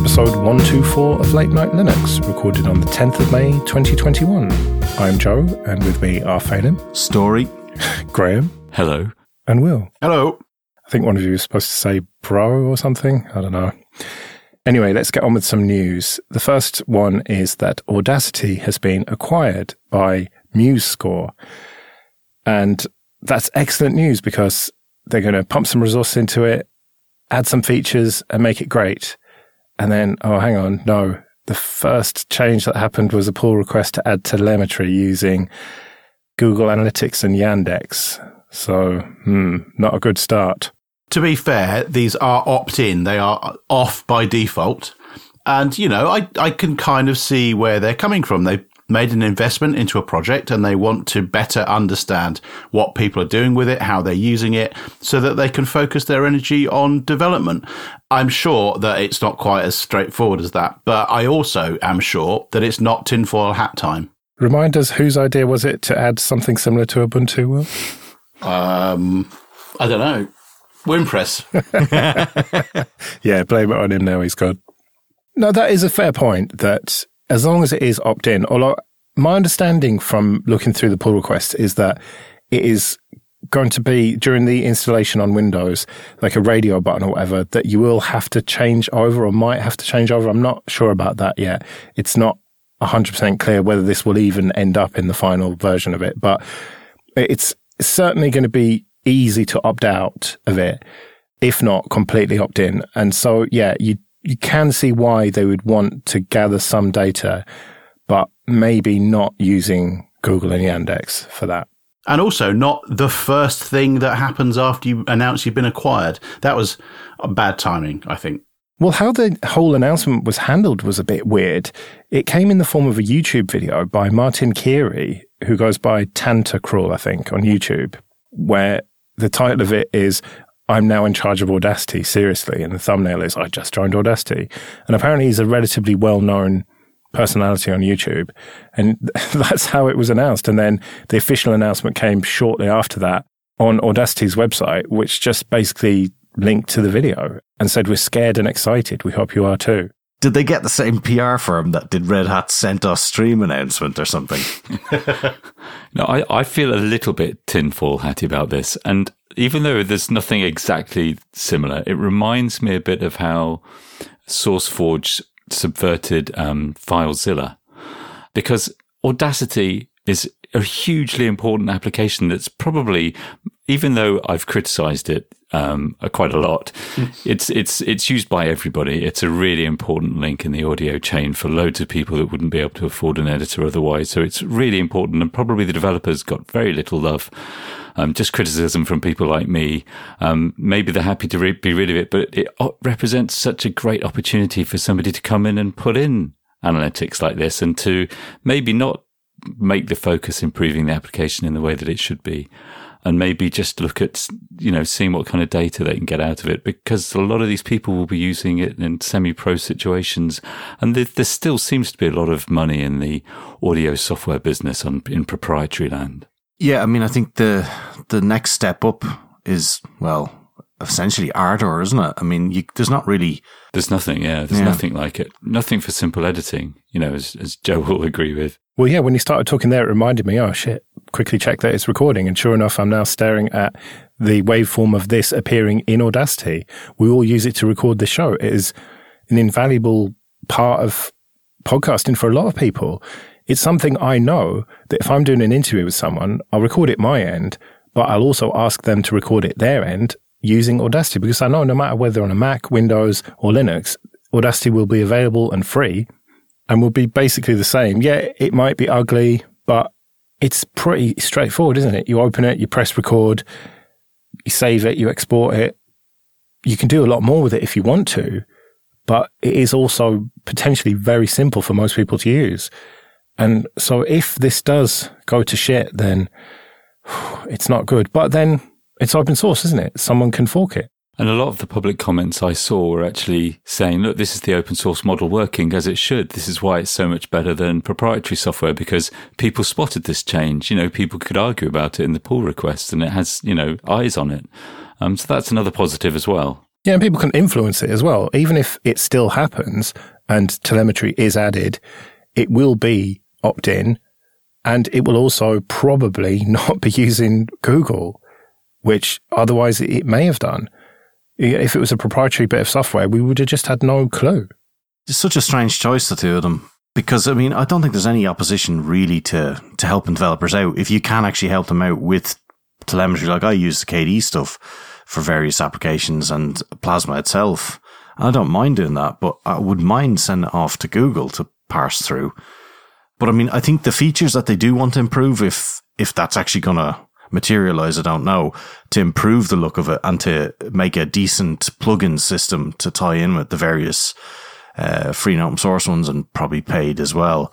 episode 124 of Late Night Linux, recorded on the 10th of May 2021. I'm Joe, and with me are Phelim, Story, Graham, Hello. and Will. Hello. I think one of you was supposed to say bro or something. I don't know. Anyway, let's get on with some news. The first one is that Audacity has been acquired by MuseScore. And that's excellent news because they're going to pump some resource into it, add some features, and make it great. And then, oh, hang on, no. The first change that happened was a pull request to add telemetry using Google Analytics and Yandex. So, hmm, not a good start. To be fair, these are opt in, they are off by default. And, you know, I, I can kind of see where they're coming from. They made an investment into a project and they want to better understand what people are doing with it, how they're using it, so that they can focus their energy on development. I'm sure that it's not quite as straightforward as that, but I also am sure that it's not tinfoil hat time. Remind us whose idea was it to add something similar to Ubuntu, Will? Um, I don't know. Wimpress. Yeah, blame it on him now, he's gone. No, that is a fair point that as long as it is opt in, although my understanding from looking through the pull request is that it is going to be during the installation on Windows, like a radio button or whatever, that you will have to change over or might have to change over. I'm not sure about that yet. It's not 100% clear whether this will even end up in the final version of it, but it's certainly going to be easy to opt out of it, if not completely opt in. And so, yeah, you, you can see why they would want to gather some data, but maybe not using Google and Yandex for that. And also, not the first thing that happens after you announce you've been acquired. That was bad timing, I think. Well, how the whole announcement was handled was a bit weird. It came in the form of a YouTube video by Martin Keary, who goes by Tantacrum, I think, on YouTube, where the title of it is I'm now in charge of Audacity, seriously. And the thumbnail is I just joined Audacity. And apparently he's a relatively well known personality on YouTube. And that's how it was announced. And then the official announcement came shortly after that on Audacity's website, which just basically linked to the video and said, We're scared and excited. We hope you are too. Did they get the same PR firm that did Red Hat sent us stream announcement or something? No, I, I feel a little bit tinfoil hatty about this. And even though there's nothing exactly similar, it reminds me a bit of how SourceForge subverted um, FileZilla. Because Audacity is a hugely important application that's probably, even though I've criticized it um, quite a lot, it's it's it's used by everybody. It's a really important link in the audio chain for loads of people that wouldn't be able to afford an editor otherwise. So it's really important, and probably the developers got very little love. Um, just criticism from people like me. Um, maybe they're happy to re- be rid of it, but it o- represents such a great opportunity for somebody to come in and put in analytics like this and to maybe not make the focus improving the application in the way that it should be and maybe just look at you know seeing what kind of data they can get out of it because a lot of these people will be using it in semi-pro situations. And there, there still seems to be a lot of money in the audio software business on in proprietary land. Yeah, I mean, I think the the next step up is well, essentially Ardour, isn't it? I mean, you, there's not really there's nothing yeah there's Yeah. nothing like it nothing for simple editing you know as, as joe will agree with Well, yeah, when you started talking there, it reminded me, oh shit, quickly check that it's recording. And sure enough, I'm now staring at the waveform of this appearing in Audacity. We all use it to record the show. It is an invaluable part of podcasting for a lot of people. It's something I know that if I'm doing an interview with someone, I'll record it my end, but I'll also ask them to record it their end using Audacity because I know no matter whether on a Mac, Windows, or Linux, Audacity will be available and free and will be basically the same. Yeah, it might be ugly, but it's pretty straightforward, isn't it? You open it, you press record, you save it, you export it. You can do a lot more with it if you want to, but it is also potentially very simple for most people to use. And so if this does go to shit, then it's not good. But then it's open source, isn't it? Someone can fork it. And a lot of the public comments I saw were actually saying, look, this is the open source model working as it should. This is why it's so much better than proprietary software because people spotted this change. You know, people could argue about it in the pull request and it has, you know, eyes on it. Um, so that's another positive as well. Yeah, and people can influence it as well. Even if it still happens and telemetry is added, it will be opt in and it will also probably not be using Google, which otherwise it may have done. If it was a proprietary bit of software, we would have just had no clue. It's such a strange choice, the two of them. Because I mean, I don't think there's any opposition really to to helping developers out. If you can actually help them out with telemetry, like I use the KDE stuff for various applications and Plasma itself, I don't mind doing that, but I would mind sending it off to Google to parse through. But I mean, I think the features that they do want to improve, if if that's actually going to materialize, I don't know, to improve the look of it and to make a decent plugin system to tie in with the various uh, free and open source ones and probably paid as well.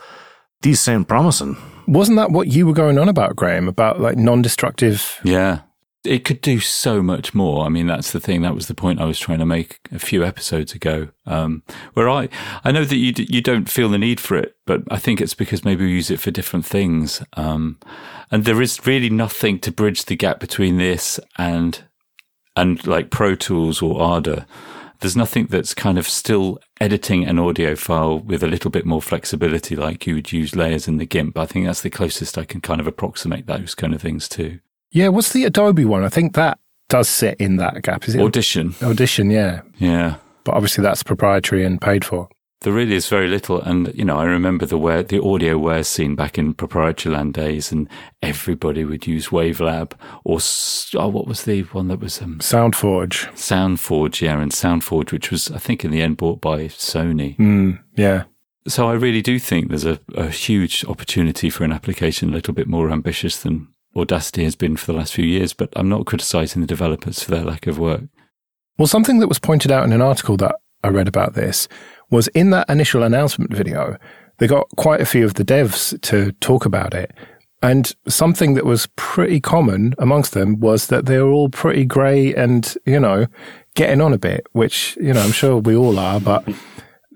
These sound promising. Wasn't that what you were going on about, Graham? About like non-destructive? Yeah, it could do so much more. I mean, that's the thing. That was the point I was trying to make a few episodes ago. Um, where I, I know that you d- you don't feel the need for it, but I think it's because maybe we use it for different things. Um, and there is really nothing to bridge the gap between this and and like Pro Tools or Ardour. There's nothing that's kind of still editing an audio file with a little bit more flexibility, like you would use layers in the GIMP. I think that's the closest I can kind of approximate those kind of things to. Yeah, what's the Adobe one? I think that does sit in that gap. Is it Audition? Audition, yeah. Yeah. But obviously that's proprietary and paid for. There really is very little, and you know, I remember the where the audio audioware scene back in proprietary land days, and everybody would use Wavelab or oh, what was the one that was um, SoundForge. SoundForge, yeah, and SoundForge, which was I think in the end bought by Sony. Mm, yeah. So I really do think there's a, a huge opportunity for an application a little bit more ambitious than Audacity has been for the last few years, but I'm not criticizing the developers for their lack of work. Well, something that was pointed out in an article that I read about this was in that initial announcement video, they got quite a few of the devs to talk about it. And something that was pretty common amongst them was that they were all pretty grey and, you know, getting on a bit, which, you know, I'm sure we all are, but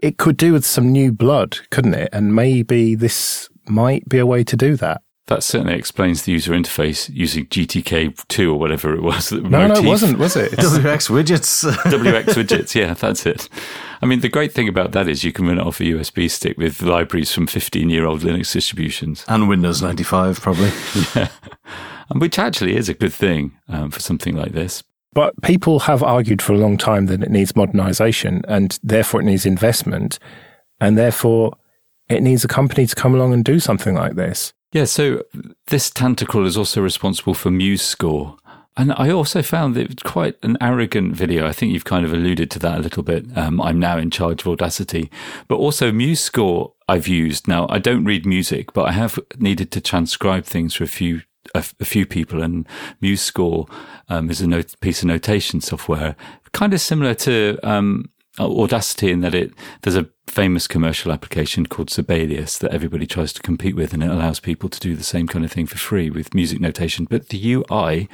it could do with some new blood, couldn't it? And maybe this might be a way to do that. That certainly explains the user interface using GTK2 or whatever it was. No, no, it wasn't, was it? WX widgets. WX widgets, yeah, that's it. I mean, the great thing about that is you can run it off a USB stick with libraries from 15 year old Linux distributions. And Windows 95, probably. yeah. And which actually is a good thing um, for something like this. But people have argued for a long time that it needs modernization and therefore it needs investment. And therefore it needs a company to come along and do something like this. Yeah, so this Tantacrum is also responsible for MuseScore. And I also found it quite an arrogant video. I think you've kind of alluded to that a little bit. Um, I'm now in charge of Audacity, but also MuseScore I've used. Now I don't read music, but I have needed to transcribe things for a few a, a few people, and MuseScore um, is a note, piece of notation software, kind of similar to um, Audacity in that it there's a famous commercial application called Sibelius that everybody tries to compete with, and it allows people to do the same kind of thing for free with music notation. But the UI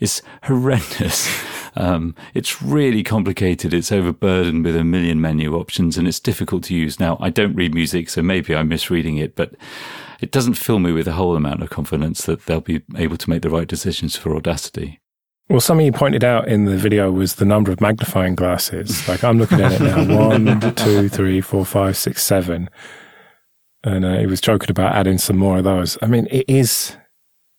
is horrendous. Um, it's really complicated. It's overburdened with a million menu options, and it's difficult to use. Now, I don't read music, so maybe I'm misreading it, but it doesn't fill me with a whole amount of confidence that they'll be able to make the right decisions for Audacity. Well, something you pointed out in the video was the number of magnifying glasses. Like I'm looking at it now one, two, three, four, five, six, seven. And uh, he was joking about adding some more of those. I mean, it is,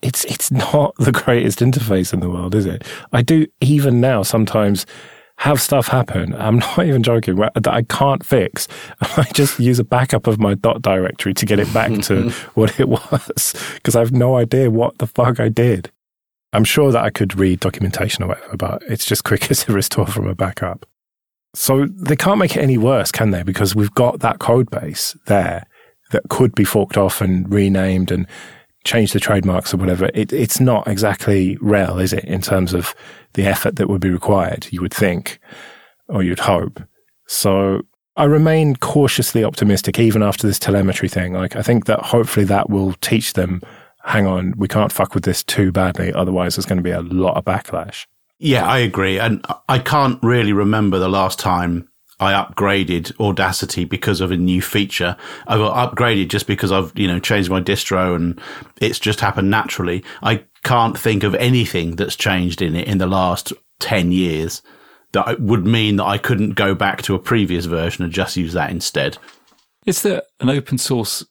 it's, it's not the greatest interface in the world, is it? I do even now sometimes have stuff happen. I'm not even joking that I can't fix. I just use a backup of my dot directory to get it back to what it was because I have no idea what the fuck I did. I'm sure that I could read documentation or whatever, but it's just quicker to restore from a backup. So they can't make it any worse, can they? Because we've got that code base there that could be forked off and renamed and change the trademarks or whatever. It, it's not exactly RHEL, is it, in terms of the effort that would be required, you would think, or you'd hope. So I remain cautiously optimistic even after this telemetry thing. Like, I think that hopefully that will teach them hang on, we can't fuck with this too badly. Otherwise, there's going to be a lot of backlash. Yeah, I agree. And I can't really remember the last time I upgraded Audacity because of a new feature. I got upgraded just because I've, you know, changed my distro and it's just happened naturally. I can't think of anything that's changed in it in the last 10 years. that would mean that I couldn't go back to a previous version and just use that instead. Is there an open source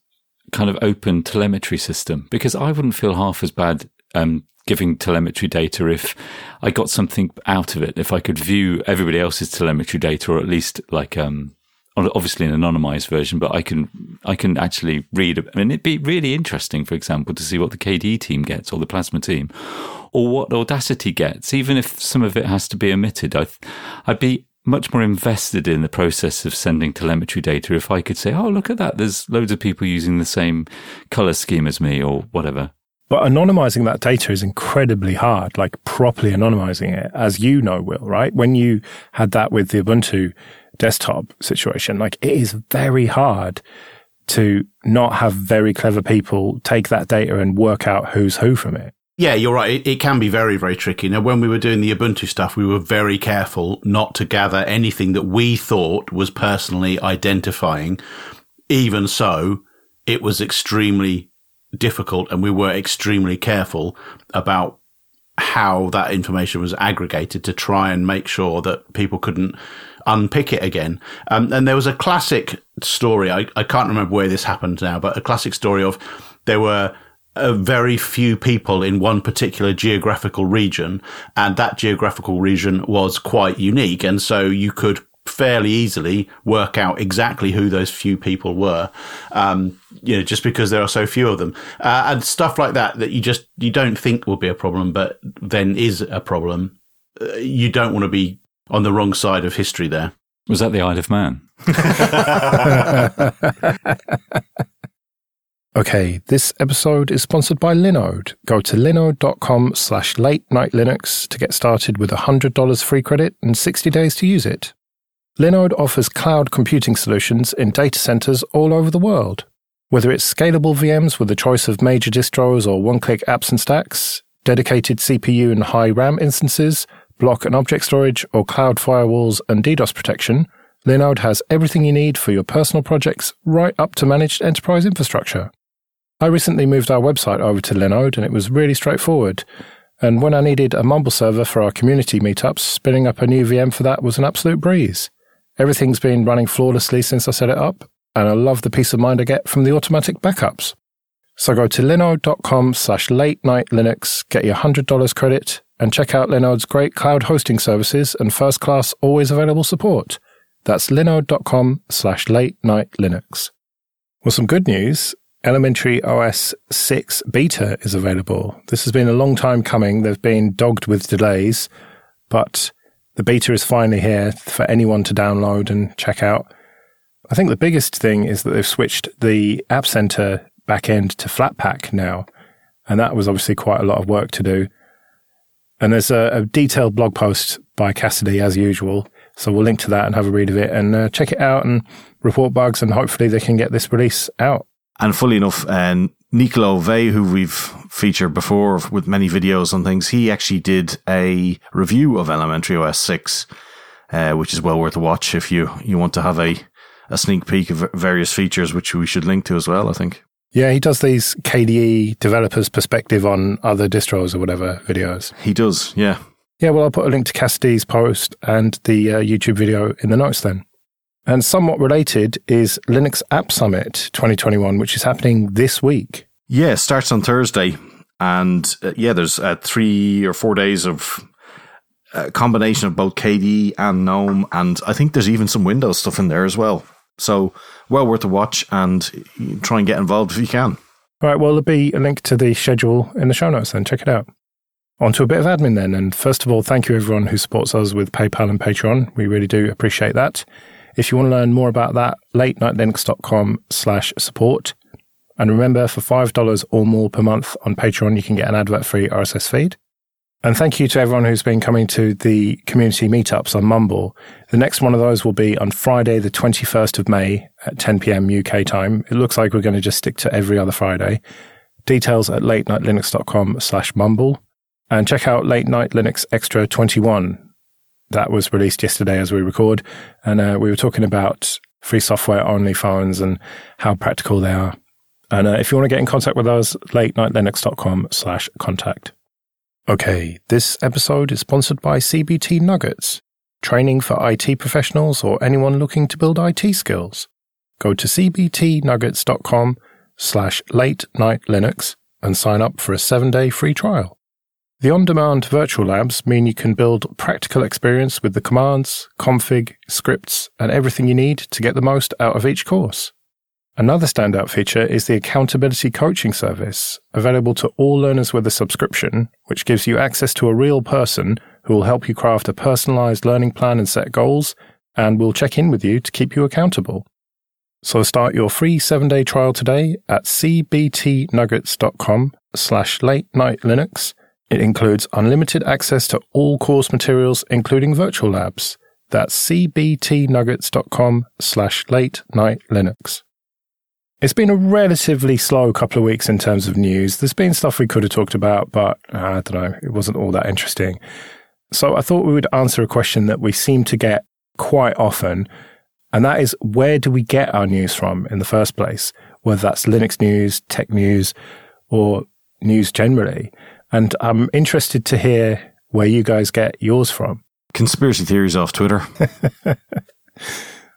kind of open telemetry system? Because I wouldn't feel half as bad um, giving telemetry data if I got something out of it. If I could view everybody else's telemetry data, or at least like um, obviously an anonymized version, but I can I can actually read. I mean, it'd be really interesting, for example, to see what the KDE team gets or the Plasma team, or what Audacity gets, even if some of it has to be omitted. I, I'd be much more invested in the process of sending telemetry data if I could say, "Oh, look at that! There's loads of people using the same color scheme as me, or whatever." But anonymizing that data is incredibly hard, like properly anonymizing it, as you know, Will, right? When you had that with the Ubuntu desktop situation, like it is very hard to not have very clever people take that data and work out who's who from it. Yeah, you're right. It, it, can be very, very tricky. Now, when we were doing the Ubuntu stuff, we were very careful not to gather anything that we thought was personally identifying. Even so, it was extremely difficult and we were extremely careful about how that information was aggregated to try and make sure that people couldn't unpick it again. Um, and there was a classic story. I, I can't remember where this happened now, but a classic story of there were a very few people in one particular geographical region, and that geographical region was quite unique. And so you could fairly easily work out exactly who those few people were, um, you know, just because there are so few of them, uh, and stuff like that that you just you don't think will be a problem, but then is a problem. Uh, you don't want to be on the wrong side of history there. Was that the Isle of Man? Okay, this episode is sponsored by Linode. Go to linode.com slash late night Linux to get started with $100 free credit and 60 days to use it. Linode offers cloud computing solutions in data centers all over the world. Whether it's scalable VMs with a choice of major distros or one click apps and stacks, dedicated CPU and high RAM instances, block and object storage, or cloud firewalls and DDoS protection, Linode has everything you need for your personal projects right up to managed enterprise infrastructure. I recently moved our website over to Linode and it was really straightforward. And when I needed a Mumble server for our community meetups, spinning up a new VM for that was an absolute breeze. Everything's been running flawlessly since I set it up, and I love the peace of mind I get from the automatic backups. So go to linode.com slash late night Linux, get your $100 credit, and check out Linode's great cloud hosting services and first class always available support. That's linode.com slash late night Linux. Well, some good news. Elementary OS 6 beta is available. This has been a long time coming. They've been dogged with delays, but the beta is finally here for anyone to download and check out. I think the biggest thing is that they've switched the App Center backend to Flatpak now, and that was obviously quite a lot of work to do. And there's a, a detailed blog post by Cassidy as usual, so we'll link to that and have a read of it and uh, check it out and report bugs, and hopefully they can get this release out. And fully enough, uh, Nicolo Vey, who we've featured before with many videos on things, he actually did a review of Elementary OS 6, uh, which is well worth a watch if you, you want to have a, a sneak peek of various features, which we should link to as well, I think. Yeah, he does these KDE developers' perspective on other distros or whatever videos. He does, yeah. Yeah, well, I'll put a link to Cassidy's post and the uh, YouTube video in the notes then. And somewhat related is Linux App Summit 2021, which is happening this week. Yeah, it starts on Thursday. And uh, yeah, there's uh, three or four days of a uh, combination of both KDE and GNOME. And I think there's even some Windows stuff in there as well. So well worth a watch and try and get involved if you can. All right, well, there'll be a link to the schedule in the show notes then. Check it out. On to a bit of admin then. And first of all, thank you everyone who supports us with PayPal and Patreon. We really do appreciate that. If you want to learn more about that, latenightlinux.com slash support. And remember, for $5 or more per month on Patreon, you can get an advert free RSS feed. And thank you to everyone who's been coming to the community meetups on Mumble. The next one of those will be on Friday, the 21st of May at 10 p.m. UK time. It looks like we're going to just stick to every other Friday. Details at latenightlinux.com slash mumble. And check out Late Night Linux Extra 21 that was released yesterday as we record. And uh, we were talking about free software only phones and how practical they are. And uh, if you want to get in contact with us, late nightlinux.com slash contact. Okay, this episode is sponsored by CBT Nuggets. training for IT professionals or anyone looking to build IT skills. Go to cbtnuggets.com slash late night Linux and sign up for a seven day free trial. The on demand virtual labs mean you can build practical experience with the commands, config, scripts, and everything you need to get the most out of each course. Another standout feature is the accountability coaching service, available to all learners with a subscription, which gives you access to a real person who will help you craft a personalized learning plan and set goals, and will check in with you to keep you accountable. So start your free seven-day trial today at cbtnuggets.com slash late night Linux. It includes unlimited access to all course materials, including virtual labs. That's cbtnuggets.com slash late night Linux. It's been a relatively slow couple of weeks in terms of news. There's been stuff we could have talked about, but uh, I don't know, it wasn't all that interesting. So I thought we would answer a question that we seem to get quite often, and that is where do we get our news from in the first place? Whether that's Linux news, tech news, or news generally. And I'm interested to hear where you guys get yours from. Conspiracy theories off Twitter.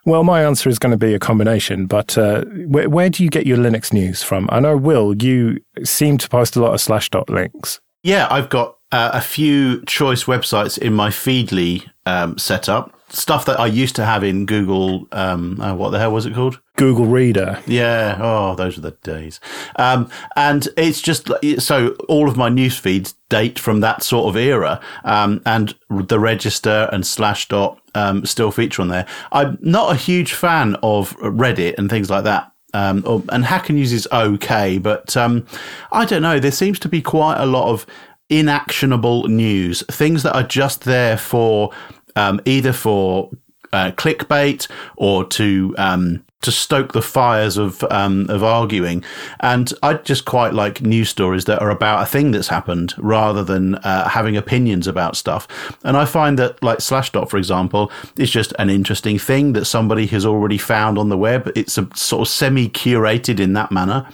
Well, my answer is going to be a combination, but uh, where, where, do you get your Linux news from? I know, Will, you seem to post a lot of Slashdot links. Yeah, I've got uh, a few choice websites in my Feedly um, setup. Stuff that I used to have in Google. Um, uh, what the hell was it called? Google Reader. Yeah. Oh, those are the days. Um, and it's just so all of my news feeds date from that sort of era. Um, and the register and Slashdot um, still feature on there. I'm not a huge fan of Reddit and things like that. Um, or, and Hacker News is okay, but um, I don't know. There seems to be quite a lot of inactionable news, things that are just there for um, either for uh, clickbait or to um, to stoke the fires of um, of arguing. And I just quite like news stories that are about a thing that's happened rather than uh, having opinions about stuff. And I find that like Slashdot, for example, is just an interesting thing that somebody has already found on the web. It's a sort of semi curated in that manner.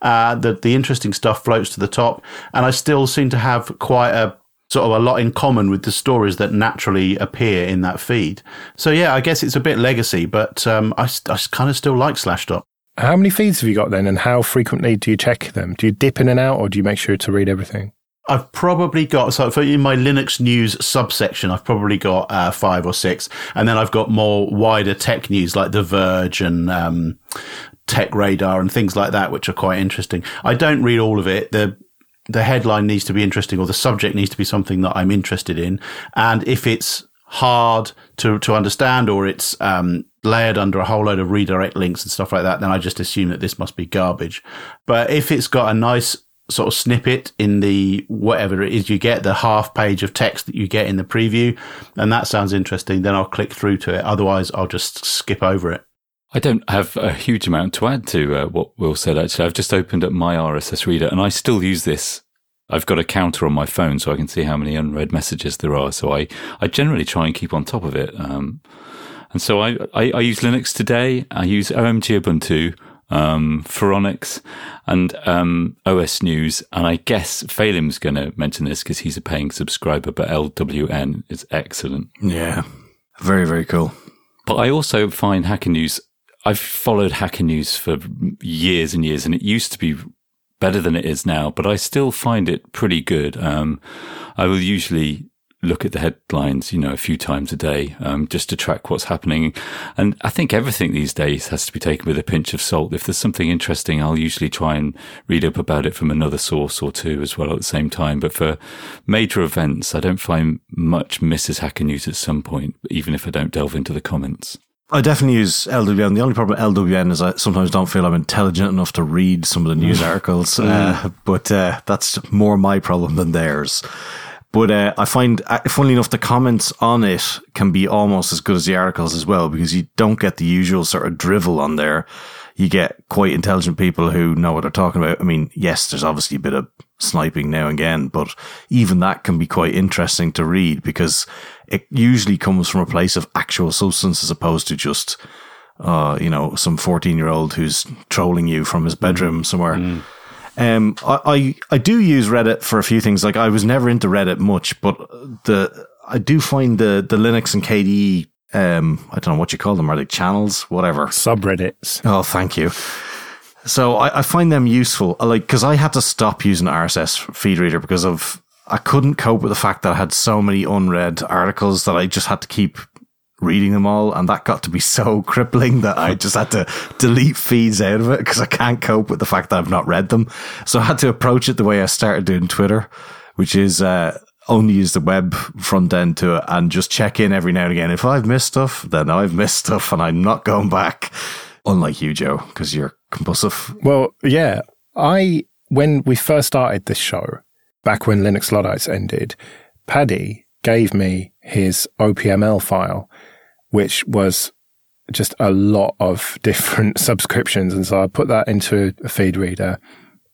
Uh, that the interesting stuff floats to the top, and I still seem to have quite a sort of a lot in common with the stories that naturally appear in that feed. So yeah, I guess it's a bit legacy, but um, I, I kind of still like Slashdot. How many feeds have you got then, and how frequently do you check them? Do you dip in and out, or do you make sure to read everything? I've probably got so for in my Linux news subsection, I've probably got uh, five or six, and then I've got more wider tech news like The Verge and um, Tech Radar and things like that, which are quite interesting. I don't read all of it. The the headline needs to be interesting or the subject needs to be something that I'm interested in. And if it's hard to, to understand or it's um, layered under a whole load of redirect links and stuff like that, then I just assume that this must be garbage. But if it's got a nice sort of snippet in the whatever it is you get, the half page of text that you get in the preview, and that sounds interesting, then I'll click through to it. Otherwise, I'll just skip over it. I don't have a huge amount to add to uh, what Will said, actually. I've just opened up my RSS reader and I still use this. I've got a counter on my phone so I can see how many unread messages there are. So I, I generally try and keep on top of it. Um, and so I, I, I, use Linux today. I use OMG Ubuntu, um, Phoronix, and um, OS News. And I guess Phelim's going to mention this because he's a paying subscriber, but LWN is excellent. Yeah. Very, very cool. But I also find Hacker News I've followed Hacker News for years and years, and it used to be better than it is now, but I still find it pretty good. Um, I will usually look at the headlines, you know, a few times a day, um, just to track what's happening. And I think everything these days has to be taken with a pinch of salt. If there's something interesting, I'll usually try and read up about it from another source or two as well at the same time. But for major events, I don't find much misses Hacker News at some point, even if I don't delve into the comments. I definitely use LWN. The only problem with LWN is I sometimes don't feel I'm intelligent enough to read some of the news articles, uh, but uh, that's more my problem than theirs. But uh, I find, uh, funnily enough, the comments on it can be almost as good as the articles as well because you don't get the usual sort of drivel on there. You get quite intelligent people who know what they're talking about. I mean, yes, there's obviously a bit of sniping now and again, but even that can be quite interesting to read because it usually comes from a place of actual substance as opposed to just, uh, you know, some 14 year old who's trolling you from his bedroom somewhere. Mm. Um, I, I, I do use Reddit for a few things. Like I was never into Reddit much, but the I do find the the Linux and KDE. Um, I don't know what you call them. Are they channels? Whatever. Subreddits. Oh, thank you. So I, I find them useful, like because I had to stop using RSS feed reader because of I couldn't cope with the fact that I had so many unread articles that I just had to keep reading them all, and that got to be so crippling that I just had to delete feeds out of it because I can't cope with the fact that I've not read them. So I had to approach it the way I started doing Twitter, which is uh, only use the web front end to it and just check in every now and again. If I've missed stuff, then I've missed stuff, and I'm not going back. Unlike you, Joe, because you're compulsive. Well, yeah. I, when we first started this show, back when Linux Luddites ended, Paddy gave me his OPML file, which was just a lot of different subscriptions. And so I put that into a feed reader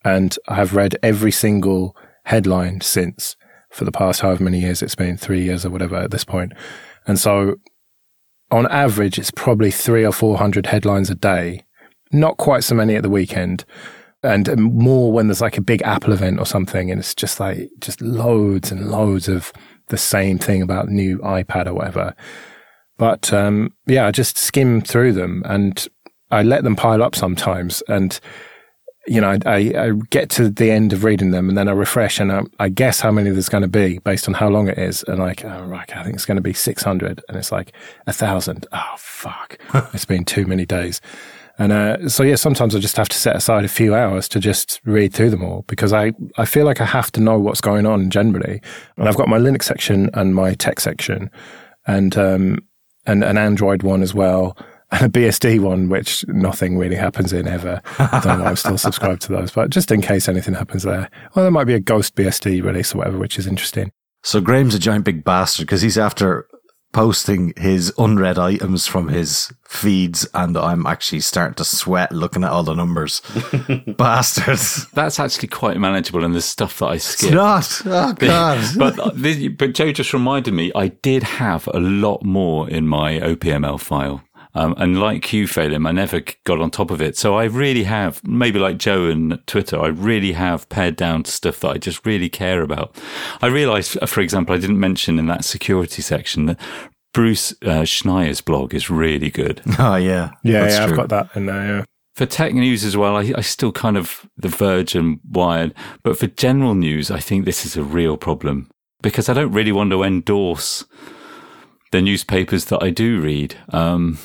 and I have read every single headline since for the past however many years it's been, three years or whatever at this point. And so on average, it's probably three or 400 headlines a day. Not quite so many at the weekend and more when there's like a big Apple event or something. And it's just like, just loads and loads of the same thing about new iPad or whatever. But, um, yeah, I just skim through them and I let them pile up sometimes. And, you know, I, I, get to the end of reading them and then I refresh and I, I guess how many there's going to be based on how long it is. And like, oh, right, I think it's going to be 600 and it's like a thousand. Oh, fuck. it's been too many days. And, uh, so yeah, sometimes I just have to set aside a few hours to just read through them all because I, I feel like I have to know what's going on generally. And I've got my Linux section and my tech section and, um, and an Android one as well and a BSD one, which nothing really happens in ever. I don't know. I'm still subscribed to those, but just in case anything happens there. Well, there might be a GhostBSD release or whatever, which is interesting. So Graham's a giant big bastard because he's after posting his unread items from his feeds and I'm actually starting to sweat looking at all the numbers. Bastards. That's actually quite manageable and there's stuff that I skip. It's not. Oh god. but uh, but Joe just reminded me I did have a lot more in my OPML file. Um, and like you, Phelim, I never got on top of it. So I really have, maybe like Joe and Twitter, I really have pared down to stuff that I just really care about. I realized, for example, I didn't mention in that security section that Bruce uh, Schneier's blog is really good. Oh, yeah. Yeah, yeah I've got that in there, yeah. For tech news as well, I, I still kind of The Verge and Wired. But for general news, I think this is a real problem because I don't really want to endorse the newspapers that I do read. Um,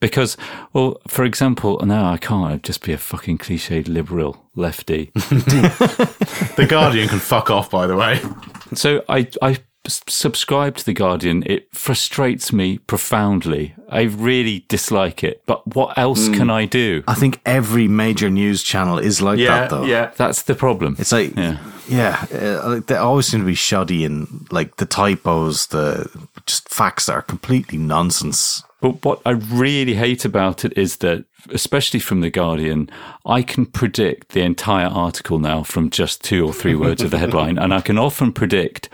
because, well, for example, no, I can't. I'd just be a fucking cliched liberal lefty. the Guardian can fuck off, by the way. So I, I subscribe to The Guardian. It frustrates me profoundly. I really dislike it. But what else mm. can I do? I think every major news channel is like yeah, that, though. Yeah, that's the problem. It's like, yeah, yeah uh, they always seem to be shoddy and like the typos, the just facts that are completely nonsense. But what I really hate about it is that, especially from The Guardian, I can predict the entire article now from just two or three words of the headline. And I can often predict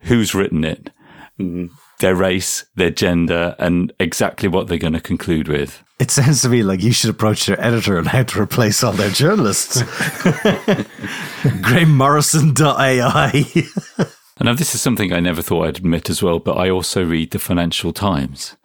who's written it, mm. their race, their gender, and exactly what they're going to conclude with. It sounds to me like you should approach your editor on how to replace all their journalists. GrahamMorrison.ai. and now this is something I never thought I'd admit as well, but I also read the Financial Times.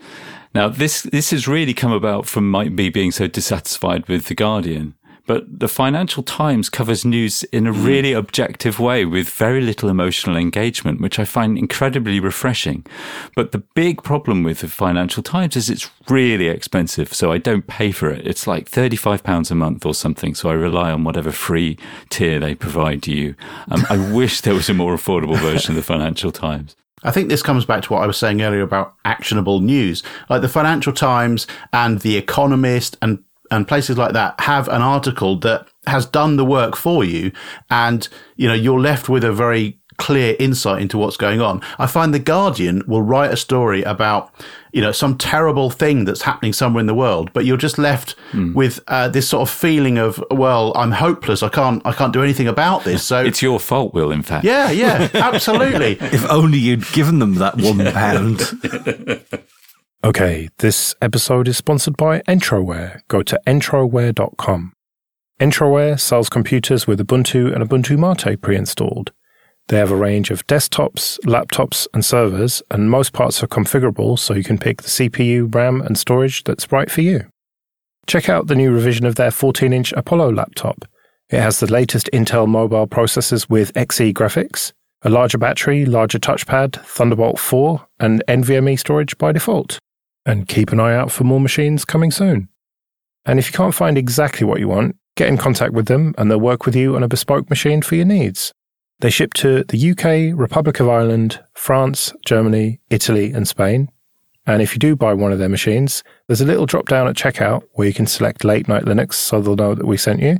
Now, this this has really come about from me being so dissatisfied with the Guardian. But the Financial Times covers news in a mm-hmm. really objective way with very little emotional engagement, which I find incredibly refreshing. But the big problem with the Financial Times is it's really expensive. So I don't pay for it. It's like £35 a month or something. So I rely on whatever free tier they provide you. Um, I wish there was a more affordable version of the Financial Times. I think this comes back to what I was saying earlier about actionable news. Like the Financial Times and The Economist and, and places like that have an article that has done the work for you. And, you know, you're left with a very clear insight into what's going on. I find The Guardian will write a story about, you know, some terrible thing that's happening somewhere in the world, but you're just left mm. with uh, this sort of feeling of, well, I'm hopeless. I can't, I can't do anything about this. So it's your fault, Will. In fact, yeah, yeah, absolutely. if only you'd given them that one pound. okay, this episode is sponsored by Entroware. Go to entroware.com. Entroware sells computers with Ubuntu and Ubuntu Mate pre-installed. They have a range of desktops, laptops, and servers, and most parts are configurable so you can pick the CPU, RAM, and storage that's right for you. Check out the new revision of their 14 inch Apollo laptop. It has the latest Intel mobile processors with Xe graphics, a larger battery, larger touchpad, Thunderbolt 4, and NVMe storage by default. And keep an eye out for more machines coming soon. And if you can't find exactly what you want, get in contact with them and they'll work with you on a bespoke machine for your needs. They ship to the UK, Republic of Ireland, France, Germany, Italy, and Spain. And if you do buy one of their machines, there's a little drop down at checkout where you can select late night Linux so they'll know that we sent you.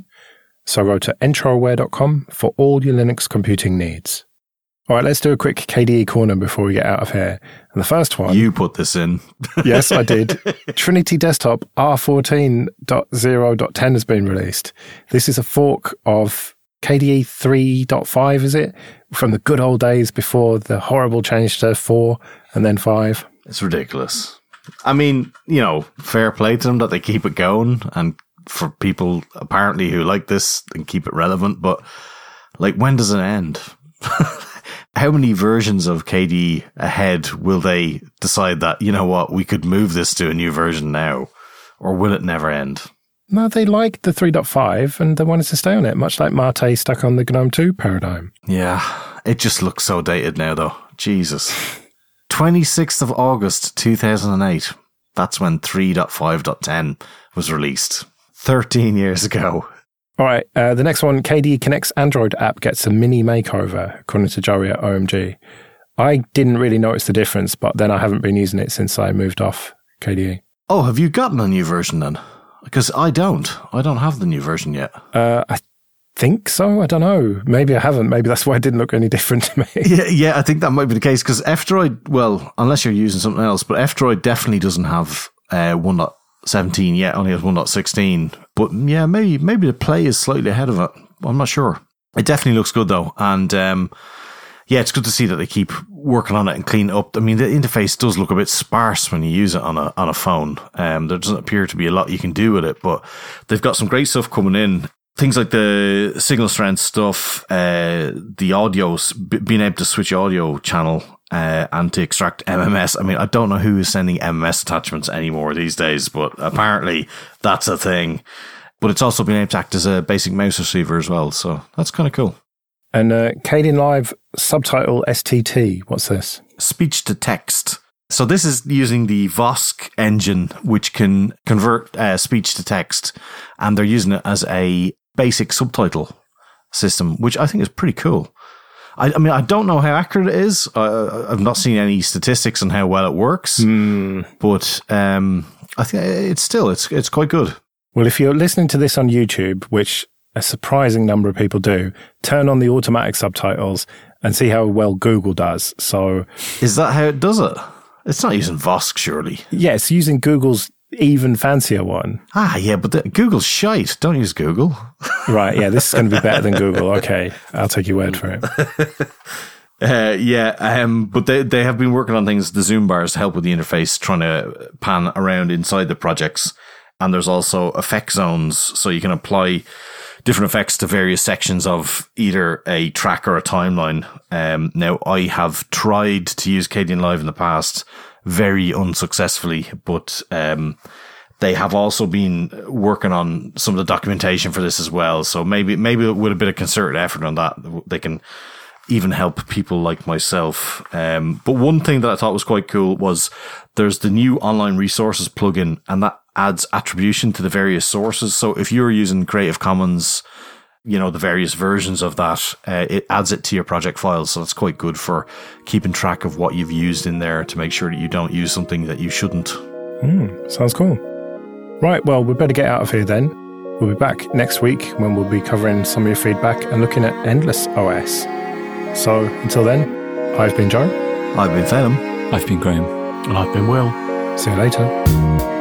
So go to entroware.com for all your Linux computing needs. All right, let's do a quick KDE corner before we get out of here. And the first one. You put this in. yes, I did. Trinity Desktop R14.0.10 has been released. This is a fork of KDE 3.5, is it? From the good old days before the horrible change to 4 and then 5. It's ridiculous. I mean, you know, fair play to them that they keep it going and for people apparently who like this and keep it relevant, but like when does it end? How many versions of KDE ahead will they decide that, you know what, we could move this to a new version now? Or will it never end? No, they liked the 3.5 and they wanted to stay on it, much like Mate stuck on the GNOME 2 paradigm. Yeah, it just looks so dated now, though. Jesus. 26th of August 2008. That's when 3.5.10 was released. 13 years ago. All right, uh, the next one KDE Connect's Android app gets a mini makeover, according to Joey at OMG. I didn't really notice the difference, but then I haven't been using it since I moved off KDE. Oh, have you gotten a new version then? Because I don't. I don't have the new version yet. Uh, I think so. I don't know. Maybe I haven't. Maybe that's why it didn't look any different to me. Yeah, yeah, I think that might be the case because F-Droid, well, unless you're using something else, but F-Droid definitely doesn't have uh, 1.17 yet, only has 1.16. But yeah, maybe maybe the play is slightly ahead of it. I'm not sure. It definitely looks good though, and um, yeah, it's good to see that they keep working on it and clean up. I mean, the interface does look a bit sparse when you use it on a on a phone. Um, there doesn't appear to be a lot you can do with it, but they've got some great stuff coming in things like the signal strength stuff, uh, the audio, b- being able to switch audio channel uh, and to extract MMS. I mean, I don't know who is sending MMS attachments anymore these days, but apparently that's a thing. But it's also been able to act as a basic mouse receiver as well, so that's kind of cool. And uh, Kdenlive subtitle STT, what's this? Speech to text. So this is using the Vosk engine, which can convert uh, speech to text, and they're using it as a basic subtitle system, which I think is pretty cool. I, I mean, I don't know how accurate it is. Uh, I've not seen any statistics on how well it works, mm. but um, I think it's still it's it's quite good. Well, if you're listening to this on YouTube, which a surprising number of people do, turn on the automatic subtitles and see how well Google does. So, is that how it does it? It's not using Vosk, surely. Yeah, it's using Google's even fancier one. Ah, yeah, but the, Google's shite. Don't use Google. right, yeah, this is going to be better than Google. Okay, I'll take your word for it. Uh, yeah, um, but they they have been working on things. The zoom bars help with the interface, trying to pan around inside the projects, and there's also effect zones, so you can apply different effects to various sections of either a track or a timeline. Um, now, I have tried to use Kdenlive in the past very unsuccessfully, but um, they have also been working on some of the documentation for this as well. So maybe maybe with a bit of concerted effort on that, they can even help people like myself. Um, but one thing that I thought was quite cool was there's the new online resources plugin, and that adds attribution to the various sources. So if you're using Creative Commons you know the various versions of that uh, it adds it to your project files. So that's quite good for keeping track of what you've used in there to make sure that you don't use something that you shouldn't. Mm, sounds cool. Right well we better get out of here then. We'll be back next week when we'll be covering some of your feedback and looking at endless os so until then i've been joe. I've been Phelim i've been graham. And i've been will. See you later